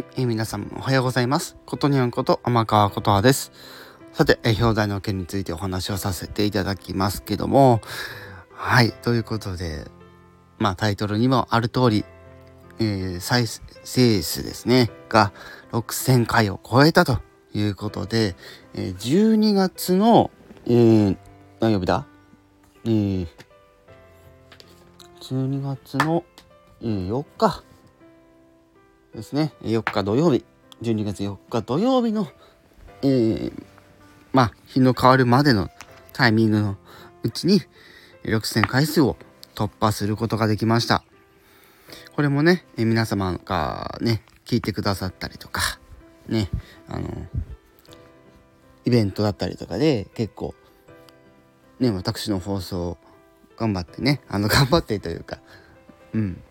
い、えー、皆さんおはようございます。ことにゃんこと天川ことはです。さて、えー、表題の件についてお話をさせていただきますけども、はい、ということで、まあタイトルにもある通り、えー、再生数ですね、が6000回を超えたということで、えー、12月の、えー、何曜日だ？えー、12月の、えー、4日ですね。4日土曜日。12月4日土曜日の、えー、まあ日の変わるまでのタイミングのうちに6000回数を突破することができました。これもね、え皆様がね、聞いてくださったりとか、ね、あの、イベントだったりとかで結構、ね、私の放送頑張ってね、あの、頑張ってというか、うん、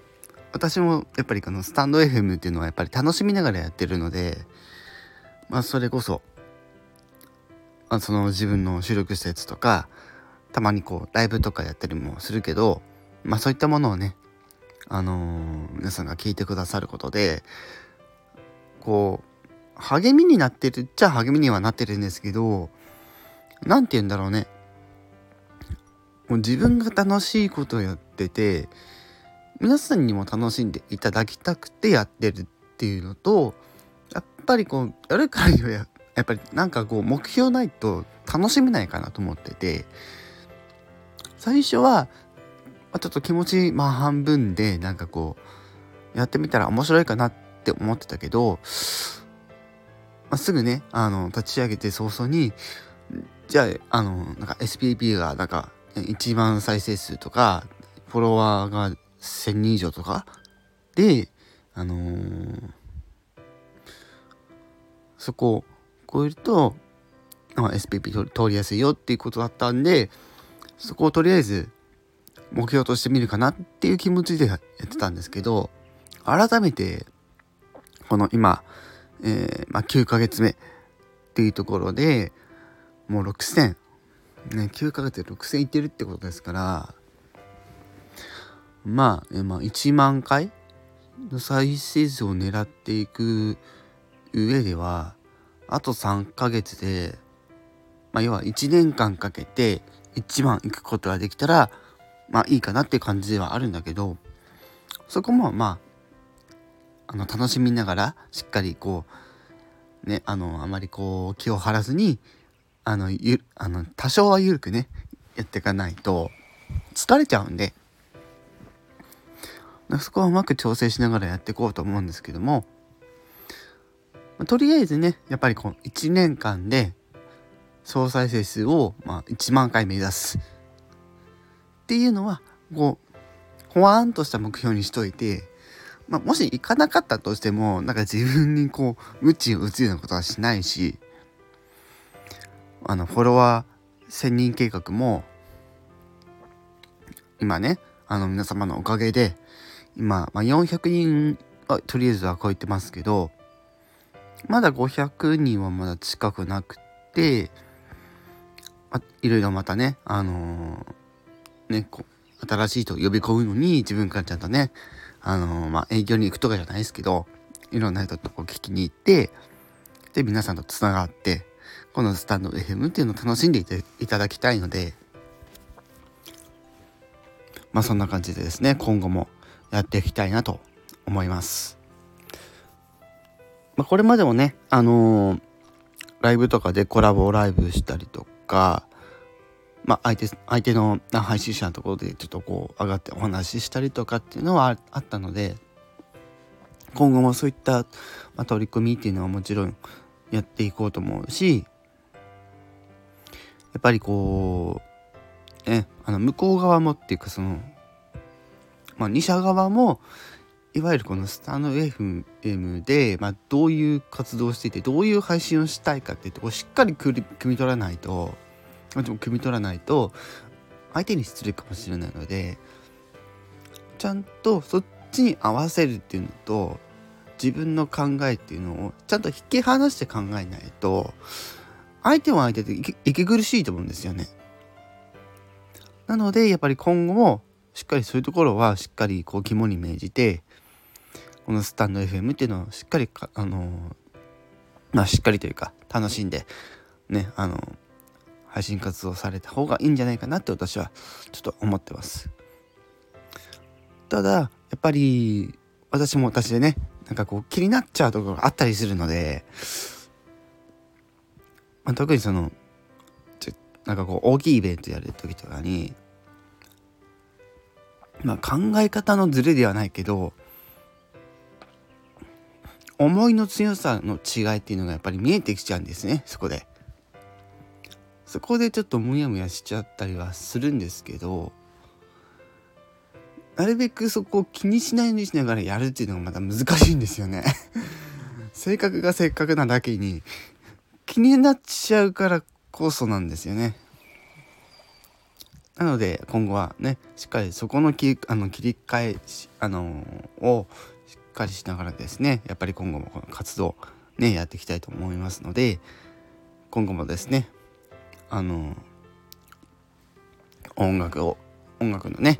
私もやっぱりこのスタンド FM っていうのはやっぱり楽しみながらやってるのでまあそれこそ、まあ、その自分の収録したやつとかたまにこうライブとかやったりもするけどまあそういったものをねあのー、皆さんが聞いてくださることでこう励みになってるっちゃ励みにはなってるんですけど何て言うんだろうね。もう自分が楽しいことをやってて皆さんにも楽しんでいただきたくてやってるっていうのとやっぱりこうやるからにはやっぱりなんかこう目標ないと楽しめないかなと思ってて最初はちょっと気持ちまあ半分でなんかこうやってみたら面白いかなって思ってたけど、まあ、すぐねあの立ち上げて早々にじゃああのなんか SPP がなんか1万再生数とかフォロワーが1000人以上とか？で、あのー、そこを超えると、まあ、SPP 通りやすいよっていうことだったんで、そこをとりあえず目標としてみるかなっていう気持ちでやってたんですけど、改めて、この今、えー、まあ、9ヶ月目っていうところでもう6000、ね、9ヶ月で6000いってるってことですから、まあ、まあ、1万回の再生数を狙っていく上ではあと3ヶ月で、まあ、要は1年間かけて1万いくことができたらまあいいかなって感じではあるんだけどそこもまああの楽しみながらしっかりこうねあのあまりこう気を張らずにあのゆあの多少は緩くねやっていかないと疲れちゃうんでそこはうまく調整しながらやっていこうと思うんですけども、とりあえずねやっぱりこの1年間で総再生数を、まあ、1万回目指す。っていうのはこうほわーんとした目標にしといて、まあ、もし行かなかったとしてもなんか自分にこう鞭を打つようなことはしないしあのフォロワー1000人計画も今ねあの皆様のおかげで今、まあ、400人はとりあえずは超えてますけどまだ500人はまだ近くなくてあいろいろまたねあのー、ねこ新しい人を呼び込むのに自分からちゃんとねあのー、まあ、営業に行くとかじゃないですけどいろんな人とこう聞きに行ってで皆さんとつながってこのスタンド FM っていうのを楽しんでいただきたいのでまあそんな感じでですね今後もやっていきたいなと思います。まあ、これまでもね、あのー、ライブとかでコラボライブしたりとか、まあ、相手相手の配信者のところでちょっとこう上がってお話ししたりとかっていうのはあったので今後もそういった、ま、取り組みっていうのはもちろんやっていこうと思うしやっぱりこうねあの向こう側もっていうかそのまあ、2社側もいわゆるこのスタンド FM で、まあ、どういう活動をしていてどういう配信をしたいかっていうとこをしっかり汲み取らないとでも汲み取らないと相手に失礼かもしれないのでちゃんとそっちに合わせるっていうのと自分の考えっていうのをちゃんと引き離して考えないと相手は相手で息苦しいと思うんですよね。なのでやっぱり今後もしっかりそういうところはしっかりこう肝に銘じてこのスタンド FM っていうのをしっかりかあのまあしっかりというか楽しんでねあの配信活動された方がいいんじゃないかなって私はちょっと思ってます。ただやっぱり私も私でねなんかこう気になっちゃうところがあったりするので、まあ、特にそのちょなんかこう大きいイベントやる時とかにまあ考え方のズレではないけど思いの強さの違いっていうのがやっぱり見えてきちゃうんですねそこで。そこでちょっとムヤムヤしちゃったりはするんですけどなるべくそこを気にしないようにしながらやるっていうのがまた難しいんですよね 性格が性格なだけに気になっちゃうからこそなんですよね。なので今後はねしっかりそこの切あの切り替えあのをしっかりしながらですねやっぱり今後もこの活動ねやっていきたいと思いますので今後もですねあの音楽を音楽のね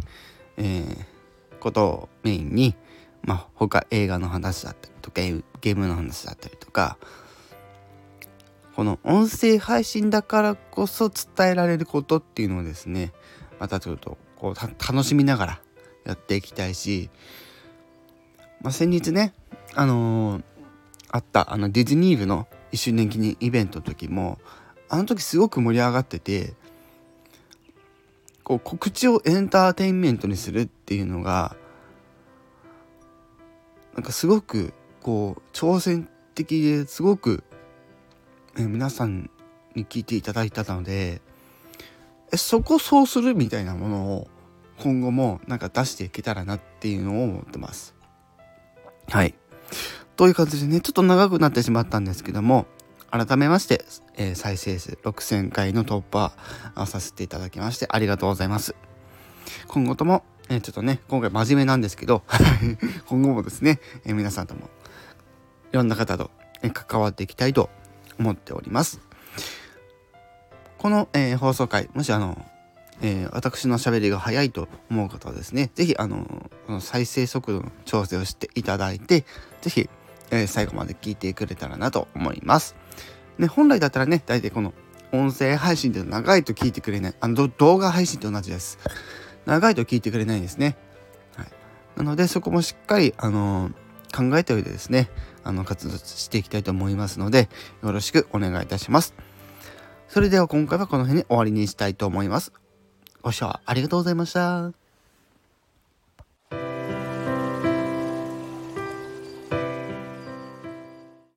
えー、ことをメインに、まあ、他映画の話だったりとかゲームの話だったりとかこの音声配信だからこそ伝えられることっていうのをですねまたちょっとこう楽しみながらやっていきたいし、まあ、先日ねあのー、あったあのディズニー部の1周年記念イベントの時もあの時すごく盛り上がっててこう告知をエンターテインメントにするっていうのがなんかすごくこう挑戦的ですごく、え皆さんに聞いていただいたのでえそこそうするみたいなものを今後もなんか出していけたらなっていうのを思ってます。はい。という感じでねちょっと長くなってしまったんですけども改めまして、えー、再生数6000回の突破させていただきましてありがとうございます。今後とも、えー、ちょっとね、今回真面目なんですけど 今後もですね、えー、皆さんともいろんな方と、え関わっていきたいと思っております。この、え放送回、もしあの、えー、私の喋りが早いと思う方はですね、是非あの、この再生速度の調整をしていただいて、是非えー、最後まで聞いてくれたらなと思います。ね、本来だったらね、大体この音声配信で長いと聞いてくれない。あの、動画配信と同じです。長いと聞いてくれないんですね。はい。なので、そこもしっかり、あのー、考えておいてですね、あの、活動していきたいと思いますので、よろしくお願いいたします。それでは今回はこの辺で終わりにしたいと思います。ご視聴ありがとうございました。